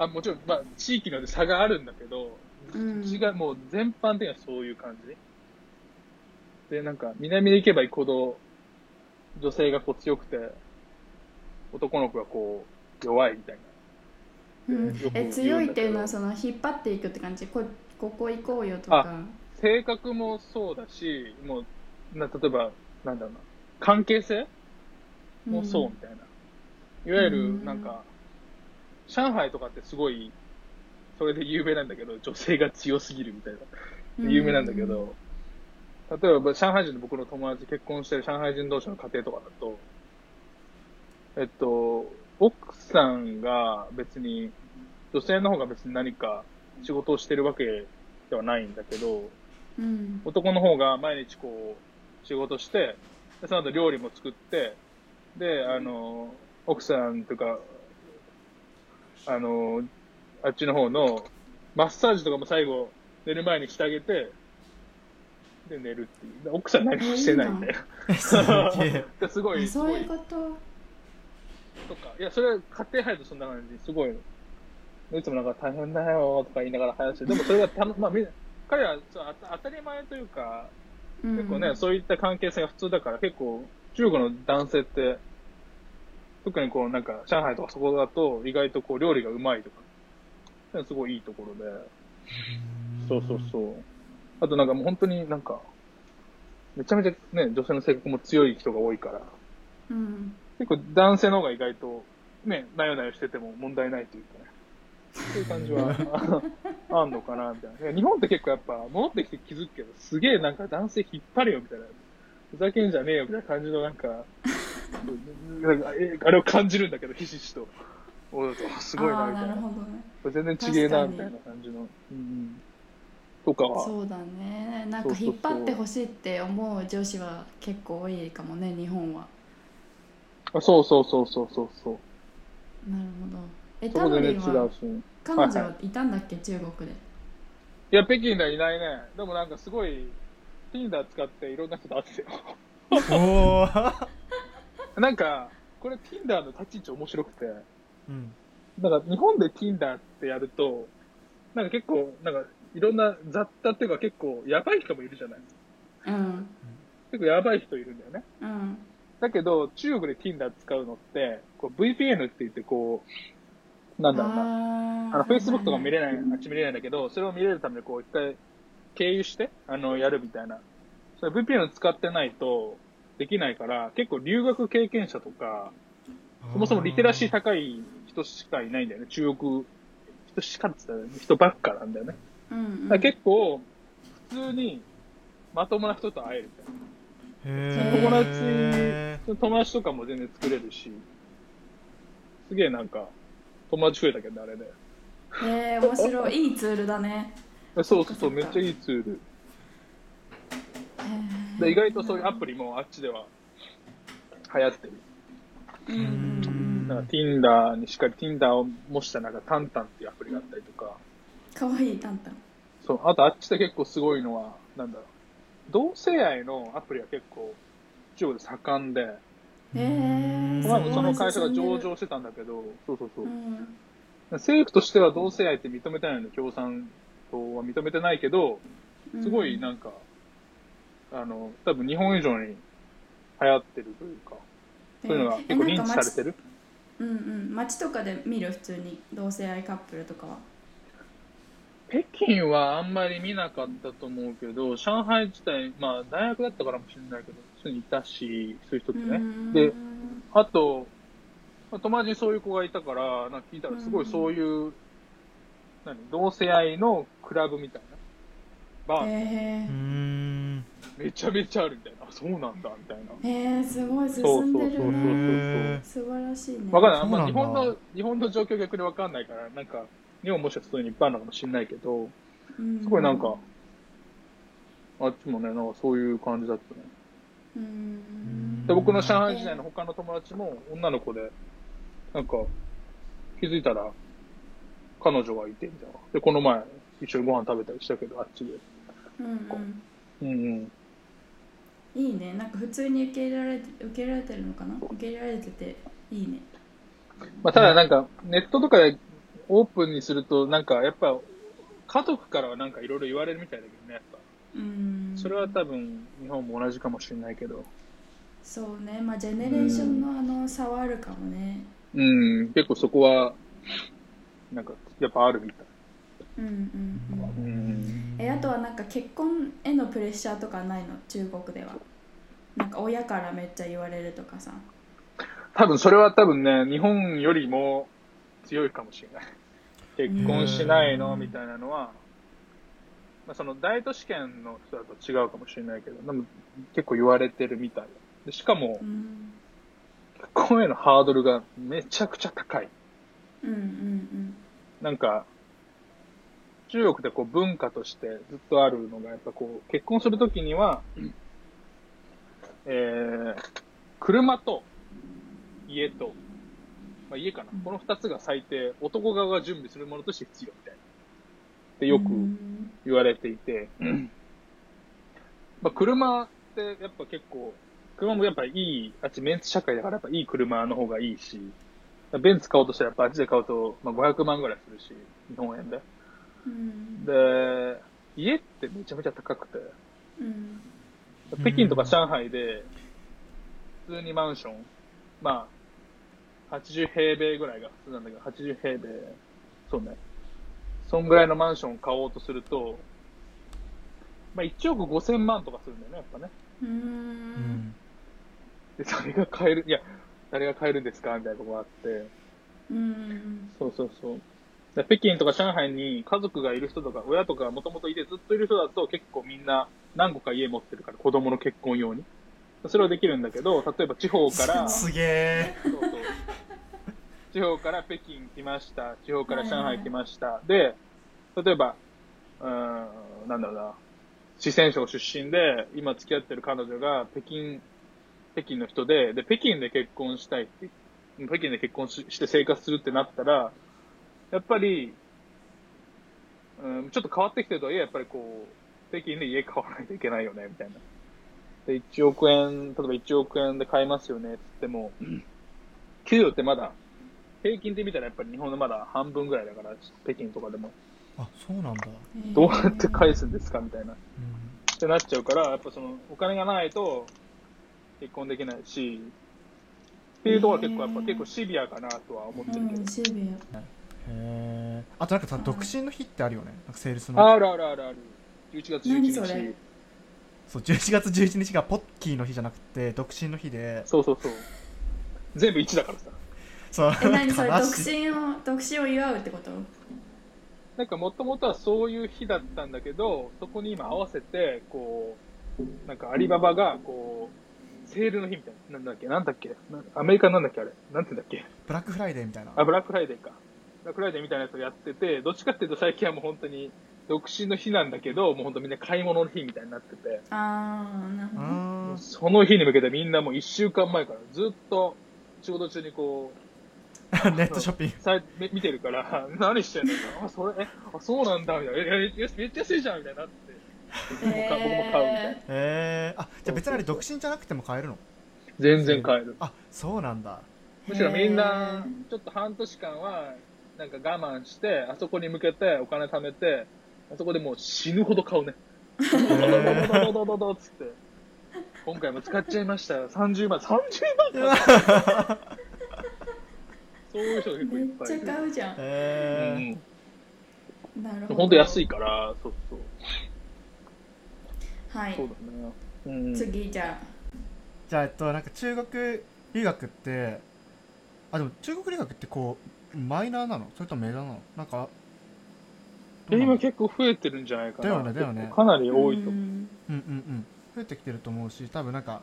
Speaker 2: あもちろん、まあ地域によって差があるんだけど、
Speaker 1: うん
Speaker 2: うちがもう全般的にはそういう感じ。で、なんか、南に行けば行くほど、女性がこう強くて、男の子がこう、弱いみたいな。
Speaker 1: うん。え強いっていうのはその引っ張っていくって感じ？こここ行こうよとか。
Speaker 2: 性格もそうだし、もう、な例えば、なんだろうな、関係性もそうみたいな。いわゆ
Speaker 1: う
Speaker 2: る、
Speaker 1: ん
Speaker 2: なんか、上海とかってすごい、それで有名なんだけど、女性が強すぎるみたいな。有名なんだけど、例えば、上海人の僕の友達、結婚してる上海人同士の家庭とかだと、えっと、奥さんが別に、女性の方が別に何か仕事をしてるわけではないんだけど、
Speaker 1: うん。
Speaker 2: 男の方が毎日こう、仕事して、でその後料理も作って、で、あの、奥さんとか、あの、あっちの方の、マッサージとかも最後、寝る前にしてあげて、で、寝るっていう。で奥さん何もしてないんだよ。
Speaker 3: す
Speaker 2: ごい、すごい。
Speaker 1: あそういう、こと
Speaker 2: とか。いや、それは家庭入るとそんな感じ、すごい。いつもなんか大変だよとか言いながら話して、でもそれがたの、まあみんな、彼はそうあた当たり前というか、結構ね、そういった関係性が普通だから、結構、中国の男性って、特にこう、なんか、上海とかそこだと、意外とこう、料理がうまいとか、すごいいいところで、そうそうそう。あとなんかもう本当になんか、めちゃめちゃね、女性の性格も強い人が多いから、
Speaker 1: うん
Speaker 2: 結構男性の方が意外と、ね、なよなよしてても問題ないというかね、そういう感じは あんのかな、みたいな。日本って結構やっぱ、戻ってきて気づくけど、すげえなんか男性引っ張れよ、みたいな。ふざけんじゃねえよ、みたいな感じのなんか、なんかえあれを感じるんだけど、ひしひしと。おうすごいな、みたいな。
Speaker 1: なるほどね
Speaker 2: 全然違えな、みたいな感じの。うんうん。とかは。
Speaker 1: そうだねなんか引っ張ってほしいって思う女子は結構多いかもね日本は
Speaker 2: あそうそうそうそうそうそう。
Speaker 1: なるほど。え
Speaker 2: そ
Speaker 1: タロ
Speaker 2: こ全然違
Speaker 1: リンは
Speaker 2: うし。
Speaker 1: 彼女はいたんだっけ？中国で。
Speaker 2: いや、北京ではいないね。でもなんかすごい、Tinder 使っていろんな人と会ってたよ。
Speaker 3: おー。
Speaker 2: なんか、これ Tinder の立ち位置面白くて、
Speaker 3: うん。
Speaker 2: なんか日本で Tinder ってやると、なんか結構、なんかいろんな雑多っていうか結構やばい人もいるじゃない。
Speaker 1: うん。
Speaker 2: 結構やばい人いるんだよね。
Speaker 1: うん
Speaker 2: だけど、中国で Tinder 使うのって、こう VPN って言ってこう、なんだろうな。
Speaker 1: あ
Speaker 2: あの、Facebook とか見れ
Speaker 1: ない
Speaker 2: あっち見れないんだけど、それを見れるためにこう一回経由して、あの、やるみたいな。それ VPN 使ってないとできないから、結構留学経験者とか、そもそもリテラシー高い人しかいないんだよね。中国、人しかって言ったら人ばっかなんだよね。
Speaker 1: うんうん
Speaker 2: だから結構、普通にまともな人と会えるみたいな。
Speaker 3: へ
Speaker 2: 友
Speaker 3: ー
Speaker 2: 達、友達とかも全然作れるし、すげえなんか、友達増えたけどね、あれで。
Speaker 1: へえ面白い。いいツールだね。
Speaker 2: そうそうそう、めっちゃいいツール。
Speaker 1: へ
Speaker 2: で、意外とそういうアプリもあっちでは流行ってる。
Speaker 1: えうんうん。
Speaker 2: なんか Tinder にしっかり Tinder を模したなんかタンタンっていうアプリがあったりとか、
Speaker 1: かわいいタンタン。
Speaker 2: そう、あとあっちで結構すごいのは、なんだろう、同性愛のアプリは結構中国で盛んで、
Speaker 1: へえ
Speaker 2: この前もその会社が上場してたんだけど、そうそうそう。
Speaker 1: う。ん。
Speaker 2: 政府としては同性愛って認めてないので、共産党は認めてないけど、すごいなんか、あの、多分日本以上に流行ってるというか、そういうのが結構認知されてる？
Speaker 1: うんうん。街とかで見る？普通に同性愛カップルとかは
Speaker 2: 北京はあんまり見なかったと思うけど、上海自体、まあ大学だったからかもしれないけど、普通にいたし、そういう人ってね。で、あと、まあ友達にそういう子がいたから、なんか聞いたらすごいそういう、何、同性愛のクラブみたいな。バー、
Speaker 1: え
Speaker 3: ん
Speaker 2: めちゃめちゃあるみたいな。あ、そうなんだ、みたいな。
Speaker 1: へえすごい進
Speaker 2: そうそうんそうそう
Speaker 1: でるね
Speaker 3: へ
Speaker 1: 素晴らしいね
Speaker 2: わかんない。ま日本の、日本の状況逆にわかんないから、なんか、日本もしかしたらそういうのいっぱいあるのかもしれないけど、
Speaker 1: うん
Speaker 2: すごいなんか、あっちもね、なんかそういう感じだったね。
Speaker 1: うん
Speaker 2: で、僕の上海時代の他の友達も女の子で、なんか、気づいたら、彼女がいて、みたいな。で、この前、一緒にご飯食べたりしたけど、あっちで。
Speaker 1: うんうん
Speaker 2: うんうん。
Speaker 1: いいねなんか普通に受け入れられて受け入れられてるのかな？受け入れられてていいね
Speaker 2: まあ、ただなんか、ネットとかでオープンにすると、なんか、やっぱ、家族からはなんかいろいろ言われるみたいだけどね、やっぱ。
Speaker 1: うん
Speaker 2: それは多分、日本も同じかもしれないけど。
Speaker 1: そうねまあジェネレーションのあの差はあるかもね
Speaker 2: うん、結構そこは、なんか、やっぱあるみたい。
Speaker 1: うんうんうん
Speaker 2: うん。
Speaker 1: えあとはなんか結婚へのプレッシャーとかないの？中国ではなんか親からめっちゃ言われるとかさ
Speaker 2: 多分それは多分ね、日本よりも強いかもしれない。結婚しないの？みたいなのは、まあ、その大都市圏の人だと違うかもしれないけど、でも結構言われてるみたい。でしかも
Speaker 1: う、ん
Speaker 2: 結婚へのハードルがめちゃくちゃ高い。
Speaker 1: うん。うん。
Speaker 2: なんか、中国でこう文化としてずっとあるのが、やっぱこう、結婚するときには、えー、車と家と、まあ、家かな。この二つが最低、男側が準備するものとして必要みたいな。って
Speaker 1: うん
Speaker 2: よく
Speaker 1: うん
Speaker 2: 言われていて、まあ、車ってやっぱ結構、車もやっぱいい、あっちメンツ社会だからやっぱいい車の方がいいし、ベンツ買おうとしたらやっぱあっちで買うと、まあ、500万ぐらいするし、日本円で。
Speaker 1: うん
Speaker 2: で、家ってめちゃめちゃ高くて、
Speaker 1: うん
Speaker 2: 北京とか上海で、普通にマンション、まあ、80平米ぐらいが普通なんだけど、80平米、そうね。そんぐらいのマンションを買おうとすると、まあ1億5千万とかするんだよね、やっぱね。
Speaker 1: う
Speaker 3: うんん
Speaker 2: で、誰が買える、いや、誰が買えるんですかみたいなとこがあって、
Speaker 1: うん
Speaker 2: そうそうそう。で北京とか上海に家族がいる人とか、親とかもともといてずっといる人だと結構みんな何個か家持ってるから、子供の結婚用に。それはできるんだけど、例えば地方から、
Speaker 3: すげえ
Speaker 2: 地方から北京来ました。地方から上海来ました。で、例えば、うーん、なんだろうな、四川省出身で、今付き合ってる彼女が北京、北京の人で、で、北京で結婚したいって、北京で結婚しして生活するってなったら、やっぱり、うん、ちょっと変わってきてるとはいえ、やっぱりこう、北京で家買わないといけないよね、みたいな。で、1億円、例えば1億円で買えますよね、つっても、給料ってまだ、平均で見たらやっぱり日本のまだ半分ぐらいだから、北京とかでも。
Speaker 3: あそうなんだ、
Speaker 2: どうやって返すんですかみたいな。っ
Speaker 3: うん
Speaker 2: てなっちゃうから、やっぱその、お金がないと結婚できないし、っていうところは結構やっぱ結構シビアかなとは思ってるけど
Speaker 1: うん。シビ
Speaker 3: へえあとなんかさ独身の日ってあるよねなんかセールスの
Speaker 2: あるあるあるある。11月11
Speaker 1: 何それ？
Speaker 2: 日。
Speaker 3: そう11月11日がポッキーの日じゃなくて独身の日で。
Speaker 2: そうそうそう。全部1だからさ。
Speaker 3: そう。
Speaker 1: アえ何それ？独身を独身を祝うってこと？
Speaker 2: なんかもともとはそういう日だったんだけど、そこに今合わせて、こう、なんかアリババが、こう、セールの日みたいな。なんだっけ？なんだっけ？なアメリカなんだっけあれ？なんて言うんだっけ？
Speaker 3: ブラックフライデーみたいな。
Speaker 2: あ、ブラックフライデーか。ブラックフライデーみたいなやつをやってて、どっちかっていうと最近はもう本当に独身の日なんだけど、もう本当みんな買い物の日みたいになってて、
Speaker 1: ああなるほど
Speaker 2: その日に向けてみんなもう一週間前からずっと仕事中にこう、
Speaker 3: ネットショッピング。
Speaker 2: 見てるから、何してんのあ、それ、え、あ、そうなんだ、みたいな。え、えめっちゃ安いじゃん、みたいになって。僕も買僕も買うみたいな。
Speaker 1: え
Speaker 3: へえあじゃあ別にあれ独身じゃなくても買えるの？
Speaker 2: 全然買える。
Speaker 3: あそうなんだ。
Speaker 2: むしろみん
Speaker 1: へ
Speaker 2: な
Speaker 1: ー、
Speaker 2: ちょっと半年間は、なんか我慢して、あそこに向けてお金貯めて、あそこでもう死ぬほど買うね。ドドドドドドドドつって。今回も使っちゃいましたよ。30万、30万かそういう人が結構い
Speaker 1: めっちゃ
Speaker 2: っぱいいる。
Speaker 1: 買うじゃん
Speaker 3: へえ
Speaker 1: なるほど
Speaker 2: 本当安いから、そうそう。
Speaker 1: はい
Speaker 2: そうだね。うん。
Speaker 1: 次じゃ
Speaker 3: じゃあえっとなんか中国留学ってあでも中国留学ってこうマイナーなのそれともメジャーなのなんか
Speaker 2: え今結構増えてるんじゃないかな。
Speaker 3: だよねだよね
Speaker 2: かなり
Speaker 1: あ
Speaker 2: 多いと思う。
Speaker 1: うん
Speaker 3: うんうんうん増えてきてると思うし多分なんか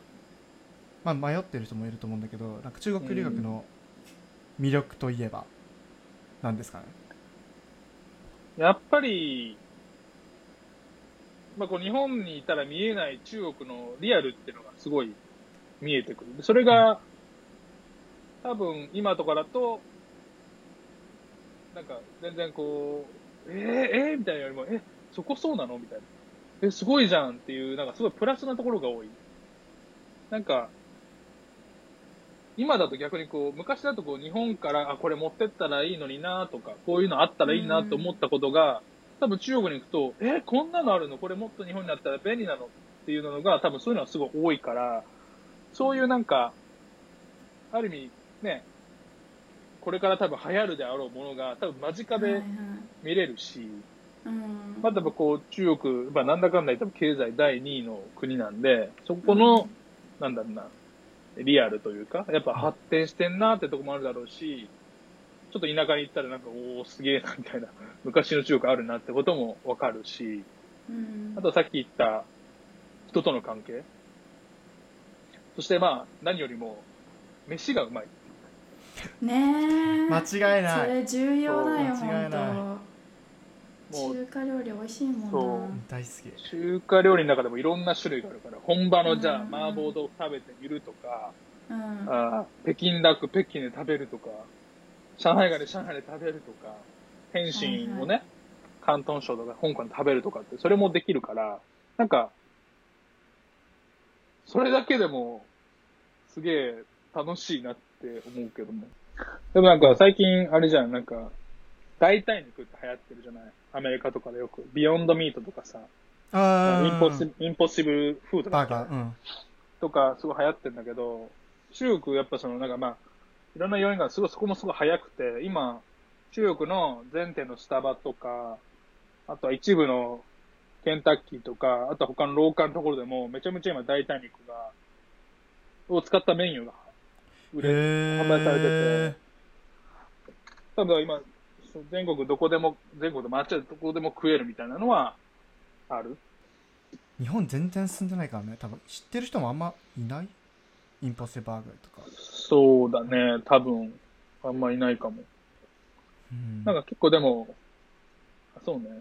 Speaker 3: まあ迷ってる人もいると思うんだけどなんか中国留学の魅力といえばなんですかね？
Speaker 2: やっぱり、まあ、こう日本にいたら見えない中国のリアルっていうのがすごい見えてくる。でそれが、多分今とかだと、なんか全然こう、えー、えー、みたいなよりも、え、そこそうなの？みたいな。え、すごいじゃんっていう、なんかすごいプラスなところが多い。なんか、今だと逆にこう、昔だとこう、日本から、あ、これ持ってったらいいのになとか、こういうのあったらいいなと思ったことが、多分中国に行くと、え、こんなのあるの？これもっと日本にあったら便利なの？っていうのが、多分そういうのはすごい多いから、そういうなんか、ある意味、ね、これから多分流行るであろうものが多分間近で
Speaker 1: はいはい
Speaker 2: 見れるし、
Speaker 1: うん
Speaker 2: まあ、多分こう中国、まあ、なんだかんだ言っても経済第2位の国なんで、そこの、なんだろうな、リアルというか、やっぱ発展してんなってとこもあるだろうし、ちょっと田舎に行ったらなんか、おおすげえなみたいな、昔の中国あるなってこともわかるし、
Speaker 1: うん
Speaker 2: あとさっき言った人との関係。そしてまあ、何よりも、飯がうまい。
Speaker 1: ねえ。
Speaker 3: 間違いない。
Speaker 1: それ重要だよ
Speaker 3: そう間違いない。
Speaker 1: 本当。中華料理美味しいもんな。
Speaker 2: そう。
Speaker 3: 大好き。
Speaker 2: 中華料理の中でもいろんな種類があるから、本場のじゃあ
Speaker 1: うん
Speaker 2: 麻婆豆腐食べてみるとか、
Speaker 1: うん。
Speaker 2: あー北京ダック北京で食べるとか、上海ガニ上海で食べるとか、天津をね、広東省とか香港で食べるとかって、それもできるから、なんか、それだけでも、すげえ楽しいなって思うけども。でもなんか最近、あれじゃん、なんか、代替肉って流行ってるじゃない？アメリカとかでよく。ビヨンドミートとかさ、
Speaker 3: あ
Speaker 2: インポッシブインポッシブルフードだっけ
Speaker 3: バーガーうん。
Speaker 2: とかすごい流行ってるんだけど、中国やっぱそのなんかまあ、いろんな要因がすごいそこもすごい早くて、今、中国の全店のスタバとか、あとは一部のケンタッキーとか、あとは他のローカルのところでもめちゃめちゃ今代替肉が、を使ったメニューが売れ、
Speaker 3: へ
Speaker 2: 販売されて
Speaker 3: え
Speaker 2: て、多分今、全国どこでも、全国でもあっちゃうどこでも食えるみたいなのはある？
Speaker 3: 日本全然進んでないからね。多分知ってる人もあんまいない？インポッシブバーガーとか。
Speaker 2: そうだね、多分、あんまいないかも。
Speaker 3: うん。
Speaker 2: なんか結構でも、あそうね。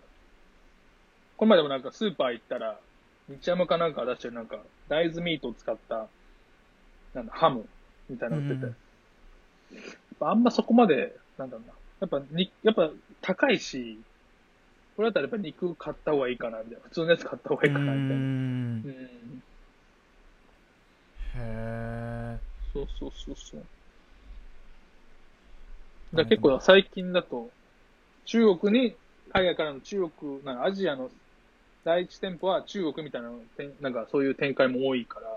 Speaker 2: この前でもなんかスーパー行ったら、日山かなんか出してるなんか、大豆ミートを使った、なんだ、ハムみたいなの売ってて。
Speaker 3: うん
Speaker 2: あんまそこまで、なんだろうな。やっぱに、やっぱ高いし、これだったらやっぱ肉買った方がいいかな、みたいな。普通のやつ買った方がいいかな、みたいな。
Speaker 3: う
Speaker 2: うんん。
Speaker 3: へえ
Speaker 2: そうそうそうそう。だ結構最近だと、中国に、海外からの中国、なんかアジアの第一店舗は中国みたいななんかそういう展開も多いから、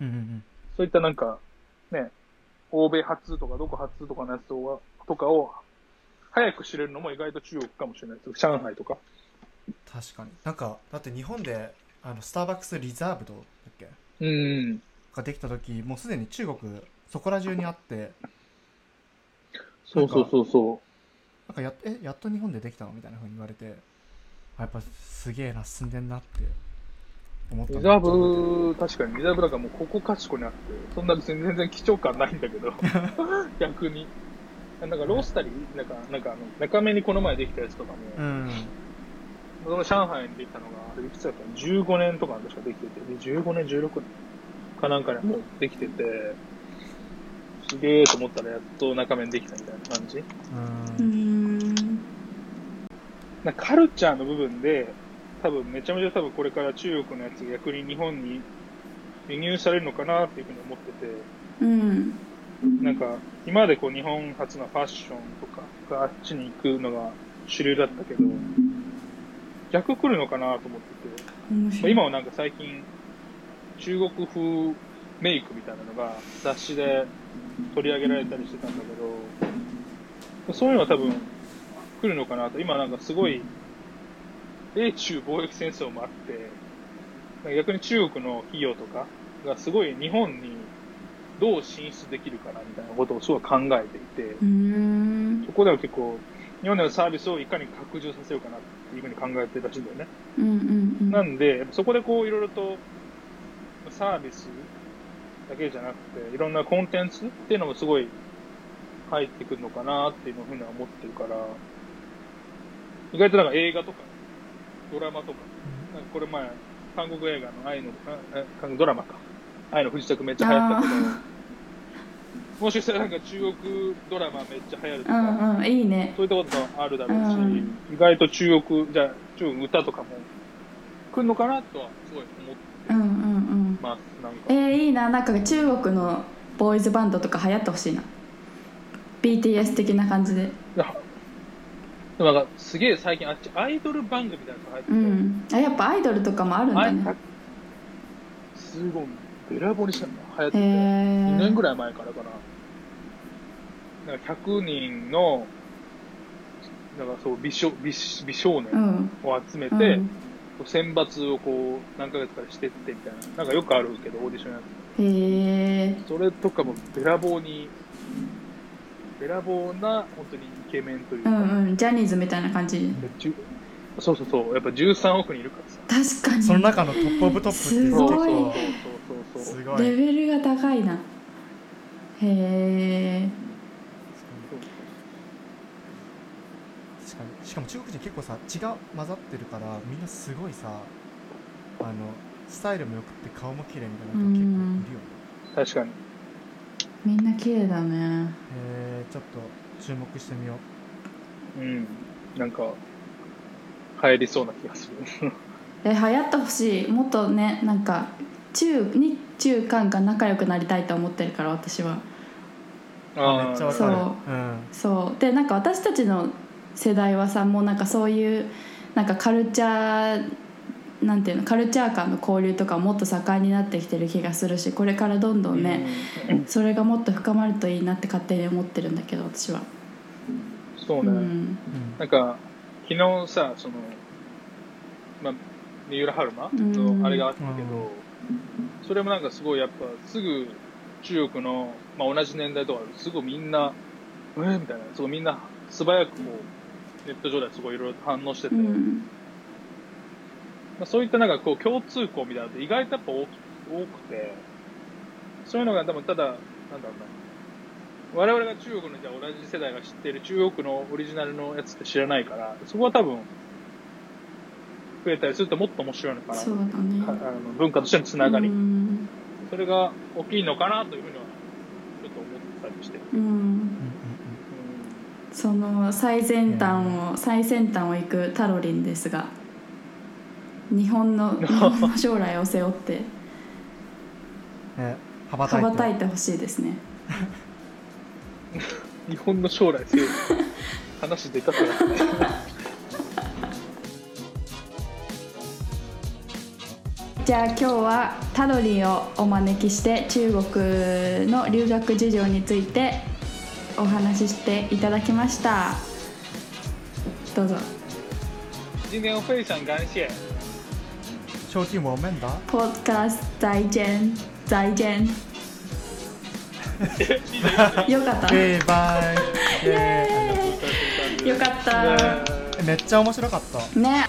Speaker 3: うんうんうん
Speaker 2: そういったなんか、ね、欧米初とかどこ初とかのやつとかとかを、早く知れるのも意外と中国かもしれないです。上海とか。
Speaker 3: 確かになんかだって日本であのスターバックスリザーブドだっけ
Speaker 2: うん。
Speaker 3: ができた時もうすでに中国そこら中にあって
Speaker 2: そうそうそうそ
Speaker 3: なんかやっえやっと日本でできたのみたいな風に言われてあやっぱすげえな進んでんなって思っ
Speaker 2: う。
Speaker 3: た
Speaker 2: リザーブ、確かに。リザーブだからもうここかしこにあって、そんな別に全然貴重感ないんだけど、逆に。なんかロースタリー？なんか、なんかあの、中目にこの前できたやつとかも、
Speaker 3: うん。
Speaker 2: その上海にできたのが、あれいくつだった？の ?15 年とか確かできてて、で15年、16年かなんかにもうできてて、すげえと思ったらやっと中目にできたみたいな感じ。
Speaker 3: う
Speaker 1: うん。ん
Speaker 2: なカルチャーの部分で、多分めちゃめちゃ多分これから中国のやつが逆に日本に輸入されるのかなっていうふうに思ってて、
Speaker 1: うん
Speaker 2: なんか今までこう日本初のファッションとかがあっちに行くのが主流だったけど、逆来るのかなと思ってて、まあ今はなんか最近中国風メイクみたいなのが雑誌で取り上げられたりしてたんだけど、そういうのは多分来るのかなと。今なんかすごい、米中貿易戦争もあって、逆に中国の企業とかがすごい日本にどう進出できるかなみたいなことをすごい考えていて、
Speaker 1: うん
Speaker 2: そこでは結構日本でのサービスをいかに拡充させようかなっていうふうに考えてるらしいんだよね。
Speaker 1: うんうんうん
Speaker 2: なんで、そこでこういろいろとサービスだけじゃなくて、いろんなコンテンツっていうのもすごい入ってくるのかなっていうふうには思ってるから、意外となんか映画とか、ドラマとか、なんかこれ前、韓国映画の愛の、ああ韓国ドラマか。愛の不時着めっちゃ流行ったけど、もしかしたらなんか中国ドラマめっちゃ流行ると
Speaker 1: う
Speaker 2: か、
Speaker 1: んうん。いいね。
Speaker 2: そういったこともあるだろうし、
Speaker 1: うん。
Speaker 2: 意外と中国、じゃあ中国歌とかも来るのかなとはすごい思って
Speaker 1: うんうんうん。
Speaker 2: ます。なんか。
Speaker 1: えー、いいな。なんか中国のボーイズバンドとか流行ってほしいな。BTS 的な感じで。
Speaker 2: いやでもなんかすげえ最近あっちアイドル番組みたいなのが入ってて、
Speaker 1: うん。あやっぱアイドルとかもあるんだね。
Speaker 2: すごい。べらぼうにしたの流行って
Speaker 1: へ
Speaker 2: て、2年ぐ
Speaker 1: らい
Speaker 2: 前からかな。なんか100人の、なんかそう美少美美少年
Speaker 1: うん。
Speaker 2: を集めて、
Speaker 1: うん。
Speaker 2: 選抜をこう何ヶ月かしてってみたいな、なんかよくあるけど、オーディションやつ。
Speaker 1: へえ
Speaker 2: それとかもべらぼうに、べらぼうな本当にイケメンというか、
Speaker 1: んうんジャニーズみたいな感じ。
Speaker 2: そうそうそう、やっぱ13億人いるからさ。
Speaker 1: 確かに。
Speaker 3: その中のトップオブトップって
Speaker 1: すごい。
Speaker 2: そうそうそう
Speaker 3: 結
Speaker 2: そうそうそう。
Speaker 3: 構すごい。
Speaker 1: レベルが高いな。へえ
Speaker 3: 確かに。しかも中国人結構さ血が混ざってるからみんなすごいさあのスタイルもよくって顔も綺麗みたいな人結構いるよね。
Speaker 2: 確かに。
Speaker 1: みんな綺麗だね。
Speaker 3: へえちょっと注目してみよう。
Speaker 2: うん。なんか、流行りそうな気がする。
Speaker 1: え流行ってほしい。もっとねなんか中日中韓が仲良くなりたいと思ってるから私は。
Speaker 3: あめっちゃわかる。
Speaker 1: そう。
Speaker 3: うん。
Speaker 1: そう。でなんか私たちの世代はさもうなんかそういうなんかカルチャーなんていうのカルチャー間の交流とかもっと盛んになってきてる気がするしこれからどんどんね、
Speaker 2: うん。
Speaker 1: それがもっと深まるといいなって勝手に思ってるんだけど私は、
Speaker 2: そうね。
Speaker 1: うん。
Speaker 2: なんか、昨日さ、その、まあ、三浦春馬
Speaker 1: うん。
Speaker 2: のあれがあったけど、
Speaker 3: うん。
Speaker 2: それもなんかすごいやっぱ、すぐ中国の、まあ同じ年代とかすごいみんな、えー、みたいな、すごいみんな素早くこう、ネット上ですごいいろいろ反応してて、ま
Speaker 1: うん
Speaker 2: あ、そういったなんかこう共通項みたいなのって意外とやっぱ多くて、そういうのが多分ただ、なんだろうな、我々が中国のじゃあ同じ世代が知っている中国のオリジナルのやつって知らないから、そこは多分、増えたりするともっと面白いのかな。
Speaker 1: そうだね。
Speaker 2: かあの文化としてのつながり、
Speaker 1: うん。
Speaker 2: それが大きいのかなというふうにはちょっと思ったりして、
Speaker 1: うん。その最先端を最先端を行くタロリンですが日本の日本。の将来を背負って。
Speaker 3: うんね羽ばたいて
Speaker 1: ほしいですね。
Speaker 2: 日本の将来性話でかくなって。
Speaker 1: じゃあ今日はタロリンをお招きして中国の留学事情についてお話ししていただきました。どうぞ。
Speaker 2: 今天非常感謝
Speaker 3: 賞金我们的
Speaker 1: Podcast 再见再见よかった
Speaker 3: バイバイイエーイ
Speaker 1: よかった
Speaker 3: めっちゃ面白かった
Speaker 1: ね